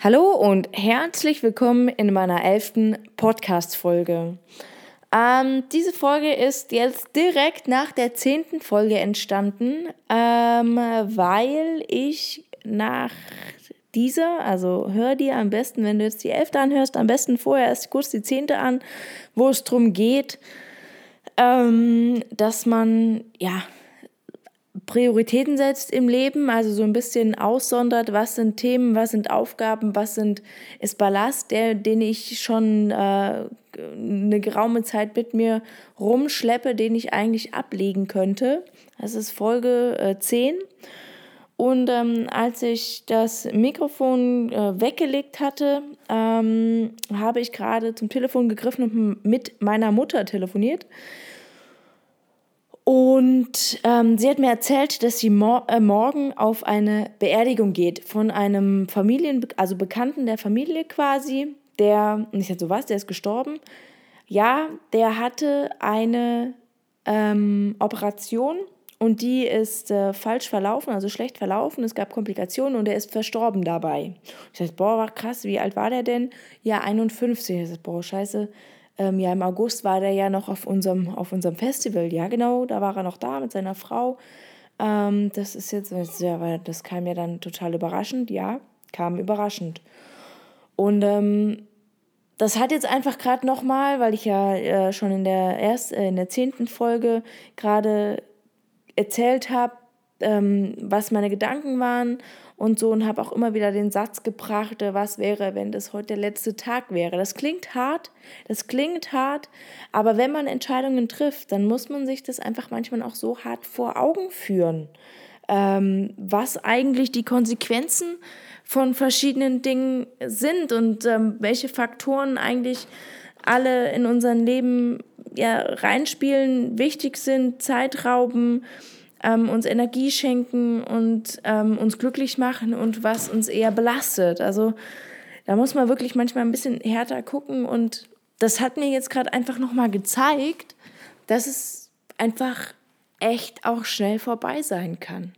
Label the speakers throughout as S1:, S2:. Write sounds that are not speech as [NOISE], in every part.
S1: Hallo und herzlich willkommen in meiner elften Podcast-Folge. Ähm, diese Folge ist jetzt direkt nach der zehnten Folge entstanden, ähm, weil ich nach dieser, also hör dir am besten, wenn du jetzt die elfte anhörst, am besten vorher erst kurz die zehnte an, wo es darum geht, ähm, dass man, ja, Prioritäten setzt im Leben, also so ein bisschen aussondert, was sind Themen, was sind Aufgaben, was sind, ist Ballast, der, den ich schon äh, eine geraume Zeit mit mir rumschleppe, den ich eigentlich ablegen könnte. Das ist Folge äh, 10. Und ähm, als ich das Mikrofon äh, weggelegt hatte, ähm, habe ich gerade zum Telefon gegriffen und mit meiner Mutter telefoniert. Und ähm, sie hat mir erzählt, dass sie mor äh, morgen auf eine Beerdigung geht von einem Familien, also Bekannten der Familie quasi, der, und ich sagte so was, der ist gestorben. Ja, der hatte eine ähm, Operation und die ist äh, falsch verlaufen, also schlecht verlaufen. Es gab Komplikationen und er ist verstorben dabei. Ich dachte, boah, krass, wie alt war der denn? Ja, 51. Ich dachte, boah, scheiße, ähm, ja, im August war der ja noch auf unserem, auf unserem Festival. Ja, genau, da war er noch da mit seiner Frau. Ähm, das ist jetzt, das kam ja dann total überraschend. Ja, kam überraschend. Und ähm, das hat jetzt einfach gerade nochmal, weil ich ja äh, schon in der erst äh, in der zehnten Folge gerade erzählt habe, ähm, was meine Gedanken waren und so und habe auch immer wieder den Satz gebracht, äh, was wäre, wenn das heute der letzte Tag wäre. Das klingt hart, das klingt hart, aber wenn man Entscheidungen trifft, dann muss man sich das einfach manchmal auch so hart vor Augen führen, ähm, was eigentlich die Konsequenzen von verschiedenen Dingen sind und ähm, welche Faktoren eigentlich alle in unserem Leben ja, reinspielen, wichtig sind, Zeit rauben, ähm, uns Energie schenken und ähm, uns glücklich machen und was uns eher belastet. Also da muss man wirklich manchmal ein bisschen härter gucken und das hat mir jetzt gerade einfach nochmal gezeigt, dass es einfach echt auch schnell vorbei sein kann.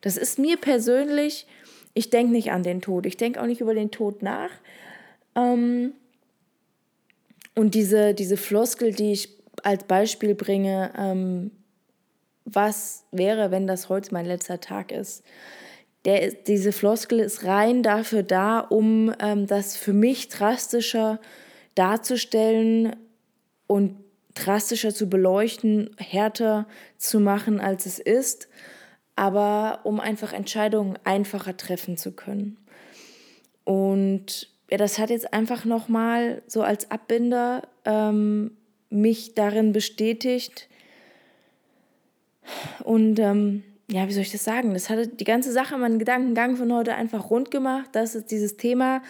S1: Das ist mir persönlich, ich denke nicht an den Tod, ich denke auch nicht über den Tod nach. Ähm, und diese, diese Floskel, die ich als Beispiel bringe, ähm, was wäre, wenn das heute mein letzter Tag ist. Der, diese Floskel ist rein dafür da, um ähm, das für mich drastischer darzustellen und drastischer zu beleuchten, härter zu machen, als es ist, aber um einfach Entscheidungen einfacher treffen zu können. Und ja, das hat jetzt einfach nochmal so als Abbinder ähm, mich darin bestätigt, und ähm, ja, wie soll ich das sagen? Das hatte die ganze Sache, meinen Gedankengang von heute einfach rund gemacht. Das ist dieses Thema.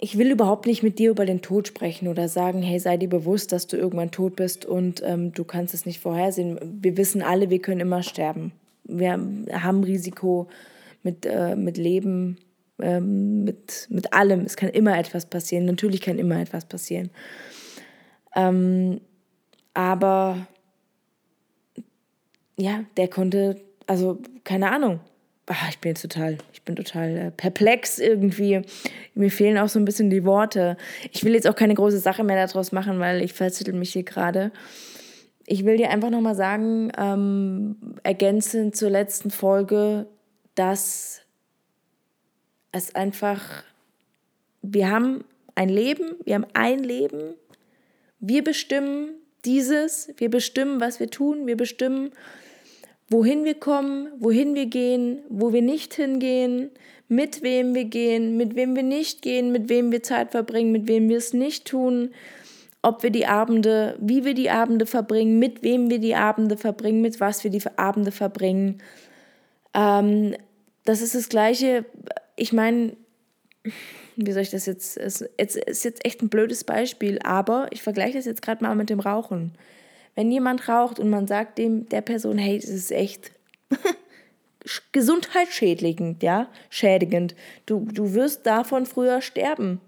S1: Ich will überhaupt nicht mit dir über den Tod sprechen oder sagen, hey, sei dir bewusst, dass du irgendwann tot bist und ähm, du kannst es nicht vorhersehen. Wir wissen alle, wir können immer sterben. Wir haben Risiko mit, äh, mit Leben, ähm, mit, mit allem. Es kann immer etwas passieren. Natürlich kann immer etwas passieren. Ähm, aber ja, der konnte, also keine Ahnung. Ach, ich bin jetzt total, ich bin total äh, perplex irgendwie. Mir fehlen auch so ein bisschen die Worte. Ich will jetzt auch keine große Sache mehr daraus machen, weil ich verzettel mich hier gerade. Ich will dir einfach nochmal sagen, ähm, ergänzend zur letzten Folge, dass es einfach, wir haben ein Leben, wir haben ein Leben, wir bestimmen dieses, wir bestimmen, was wir tun, wir bestimmen, wohin wir kommen, wohin wir gehen, wo wir nicht hingehen, mit wem wir gehen, mit wem wir nicht gehen, mit wem wir Zeit verbringen, mit wem wir es nicht tun, ob wir die Abende, wie wir die Abende verbringen, mit wem wir die Abende verbringen, mit was wir die Abende verbringen. Ähm, das ist das Gleiche. Ich meine, wie soll ich das jetzt? Es ist jetzt echt ein blödes Beispiel, aber ich vergleiche das jetzt gerade mal mit dem Rauchen. Wenn jemand raucht und man sagt dem der Person, hey, das ist echt [LAUGHS] gesundheitsschädigend, ja, schädigend. Du, du wirst davon früher sterben.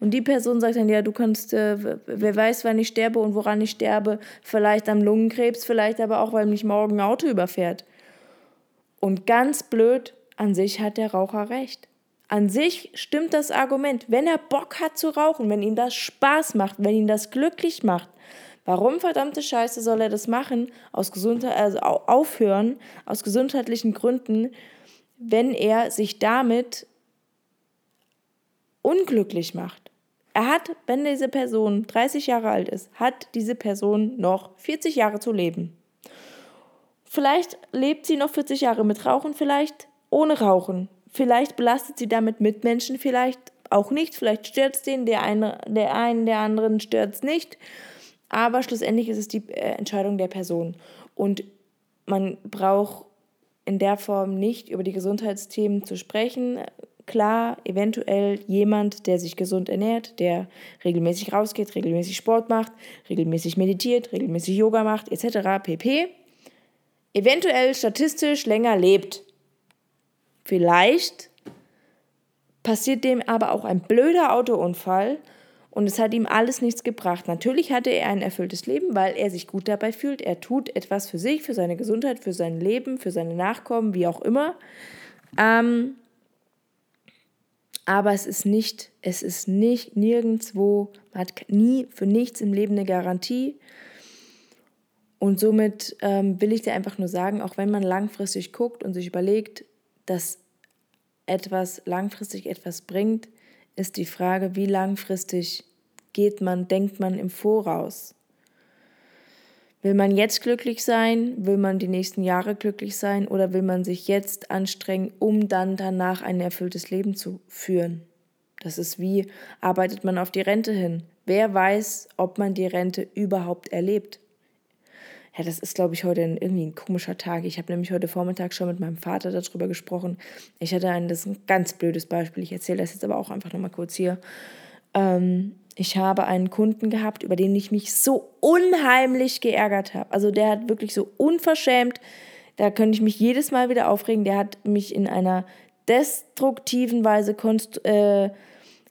S1: Und die Person sagt dann, ja, du kannst, äh, wer weiß, wann ich sterbe und woran ich sterbe, vielleicht am Lungenkrebs, vielleicht aber auch, weil mich morgen ein Auto überfährt. Und ganz blöd, an sich hat der Raucher recht. An sich stimmt das Argument, wenn er Bock hat zu rauchen, wenn ihm das Spaß macht, wenn ihn das glücklich macht, warum verdammte Scheiße soll er das machen, aus Gesundheit, also aufhören, aus gesundheitlichen Gründen, wenn er sich damit unglücklich macht? Er hat, wenn diese Person 30 Jahre alt ist, hat diese Person noch 40 Jahre zu leben. Vielleicht lebt sie noch 40 Jahre mit Rauchen, vielleicht ohne Rauchen. Vielleicht belastet sie damit Mitmenschen, vielleicht auch nicht. Vielleicht stört es den, der, eine, der einen, der anderen stört es nicht. Aber schlussendlich ist es die äh, Entscheidung der Person. Und man braucht in der Form nicht über die Gesundheitsthemen zu sprechen. Klar, eventuell jemand, der sich gesund ernährt, der regelmäßig rausgeht, regelmäßig Sport macht, regelmäßig meditiert, regelmäßig Yoga macht, etc. pp eventuell statistisch länger lebt. Vielleicht passiert dem aber auch ein blöder Autounfall und es hat ihm alles nichts gebracht. Natürlich hatte er ein erfülltes Leben, weil er sich gut dabei fühlt. Er tut etwas für sich, für seine Gesundheit, für sein Leben, für seine Nachkommen, wie auch immer. Ähm, aber es ist nicht, es ist nicht nirgendwo, man hat nie für nichts im Leben eine Garantie. Und somit ähm, will ich dir einfach nur sagen, auch wenn man langfristig guckt und sich überlegt, dass etwas langfristig etwas bringt, ist die Frage, wie langfristig geht man, denkt man im Voraus. Will man jetzt glücklich sein? Will man die nächsten Jahre glücklich sein? Oder will man sich jetzt anstrengen, um dann danach ein erfülltes Leben zu führen? Das ist wie, arbeitet man auf die Rente hin? Wer weiß, ob man die Rente überhaupt erlebt? Ja, das ist, glaube ich, heute ein, irgendwie ein komischer Tag. Ich habe nämlich heute Vormittag schon mit meinem Vater darüber gesprochen. Ich hatte ein, das ist ein ganz blödes Beispiel. Ich erzähle das jetzt aber auch einfach nochmal kurz hier. Ähm, ich habe einen Kunden gehabt, über den ich mich so unheimlich geärgert habe. Also der hat wirklich so unverschämt, da könnte ich mich jedes Mal wieder aufregen. Der hat mich in einer destruktiven Weise äh,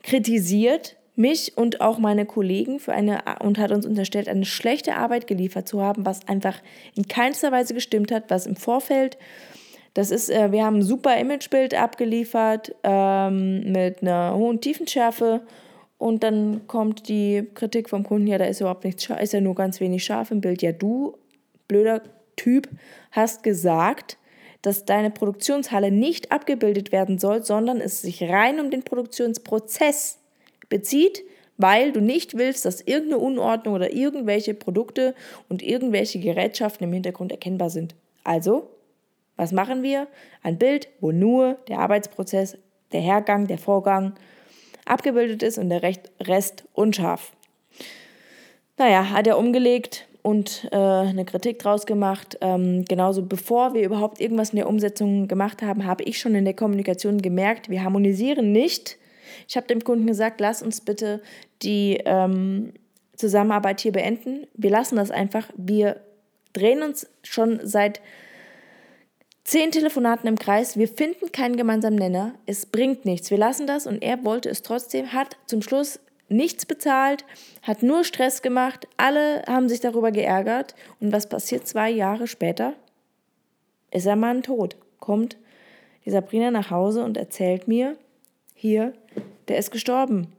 S1: kritisiert mich und auch meine Kollegen für eine und hat uns unterstellt, eine schlechte Arbeit geliefert zu haben, was einfach in keinster Weise gestimmt hat, was im Vorfeld das ist, äh, wir haben ein super Imagebild abgeliefert ähm, mit einer hohen Tiefenschärfe und dann kommt die Kritik vom Kunden, ja, da ist überhaupt nichts scharf, ist ja nur ganz wenig scharf im Bild. Ja, du, blöder Typ, hast gesagt, dass deine Produktionshalle nicht abgebildet werden soll, sondern es sich rein um den Produktionsprozess bezieht, weil du nicht willst, dass irgendeine Unordnung oder irgendwelche Produkte und irgendwelche Gerätschaften im Hintergrund erkennbar sind. Also, was machen wir? Ein Bild, wo nur der Arbeitsprozess, der Hergang, der Vorgang abgebildet ist und der Rest unscharf. Naja, hat er umgelegt und äh, eine Kritik draus gemacht. Ähm, genauso bevor wir überhaupt irgendwas in der Umsetzung gemacht haben, habe ich schon in der Kommunikation gemerkt, wir harmonisieren nicht ich habe dem Kunden gesagt, lass uns bitte die ähm, Zusammenarbeit hier beenden. Wir lassen das einfach. Wir drehen uns schon seit zehn Telefonaten im Kreis. Wir finden keinen gemeinsamen Nenner. Es bringt nichts. Wir lassen das und er wollte es trotzdem, hat zum Schluss nichts bezahlt, hat nur Stress gemacht. Alle haben sich darüber geärgert. Und was passiert zwei Jahre später? Ist er Mann tot. Kommt die Sabrina nach Hause und erzählt mir, hier, der ist gestorben.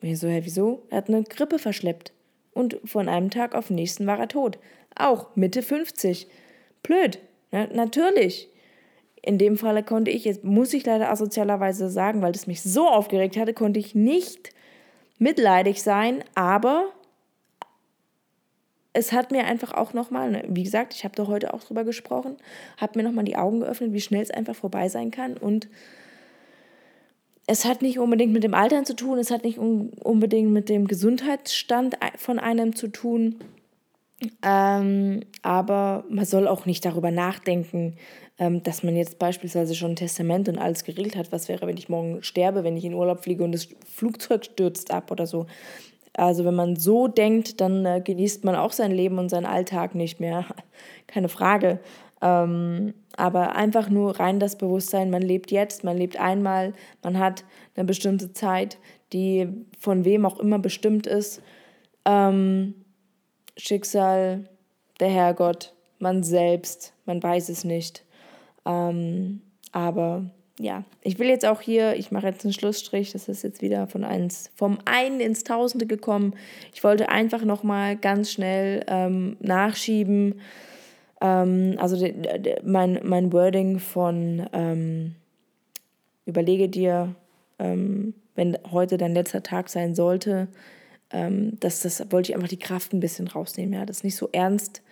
S1: Ich so, hä, wieso? Er hat eine Grippe verschleppt. Und von einem Tag auf den nächsten war er tot. Auch Mitte 50. Blöd. Na, natürlich. In dem Falle konnte ich, jetzt muss ich leider asozialerweise sagen, weil das mich so aufgeregt hatte, konnte ich nicht mitleidig sein, aber es hat mir einfach auch nochmal, ne, wie gesagt, ich habe da heute auch drüber gesprochen, hat mir nochmal die Augen geöffnet, wie schnell es einfach vorbei sein kann und es hat nicht unbedingt mit dem Altern zu tun, es hat nicht unbedingt mit dem Gesundheitsstand von einem zu tun. Ähm, aber man soll auch nicht darüber nachdenken, ähm, dass man jetzt beispielsweise schon ein Testament und alles geregelt hat. Was wäre, wenn ich morgen sterbe, wenn ich in Urlaub fliege und das Flugzeug stürzt ab oder so. Also wenn man so denkt, dann äh, genießt man auch sein Leben und seinen Alltag nicht mehr. [LAUGHS] Keine Frage. Ähm, aber einfach nur rein das Bewusstsein, man lebt jetzt, man lebt einmal, man hat eine bestimmte Zeit, die von wem auch immer bestimmt ist. Ähm, Schicksal, der Herrgott, man selbst, man weiß es nicht. Ähm, aber ja, ich will jetzt auch hier, ich mache jetzt einen Schlussstrich, das ist jetzt wieder von eins, vom einen ins Tausende gekommen. Ich wollte einfach nochmal ganz schnell ähm, nachschieben. Ähm, also de, de, mein, mein Wording von ähm, überlege dir, ähm, wenn heute dein letzter Tag sein sollte, ähm, dass das wollte ich einfach die Kraft ein bisschen rausnehmen, ja, das nicht so ernst,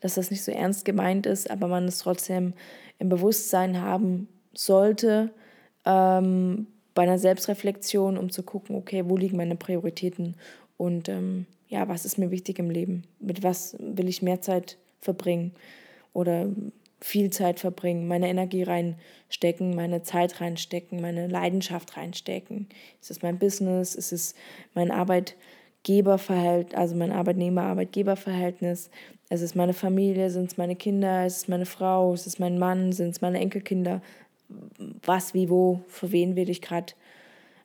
S1: dass das nicht so ernst gemeint ist, aber man es trotzdem im Bewusstsein haben sollte ähm, bei einer Selbstreflexion, um zu gucken, okay, wo liegen meine Prioritäten und ähm, ja, was ist mir wichtig im Leben? Mit was will ich mehr Zeit verbringen oder viel Zeit verbringen, meine Energie reinstecken, meine Zeit reinstecken, meine Leidenschaft reinstecken? Ist es mein Business? Ist es mein Arbeitgeberverhältnis, also mein Arbeitnehmer-Arbeitgeberverhältnis? Ist es meine Familie? Sind es meine Kinder? Ist es meine Frau? Ist es mein Mann? Sind es meine Enkelkinder? was, wie, wo, für wen will ich gerade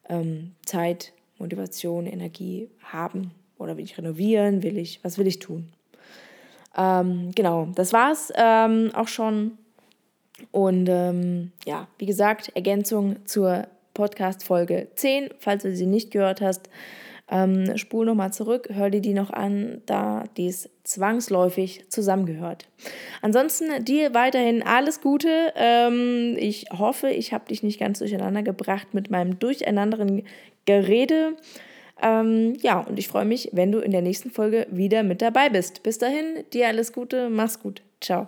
S1: ähm, Zeit, Motivation, Energie haben? Oder will ich renovieren? Will ich, was will ich tun? Ähm, genau, das war's ähm, auch schon. Und ähm, ja, wie gesagt, Ergänzung zur Podcast-Folge 10, falls du sie nicht gehört hast. Ähm, spul nochmal zurück, hör dir die noch an, da dies zwangsläufig zusammengehört. Ansonsten dir weiterhin alles Gute. Ähm, ich hoffe, ich habe dich nicht ganz durcheinander gebracht mit meinem durcheinanderen Gerede. Ähm, ja, und ich freue mich, wenn du in der nächsten Folge wieder mit dabei bist. Bis dahin, dir alles Gute, mach's gut. Ciao.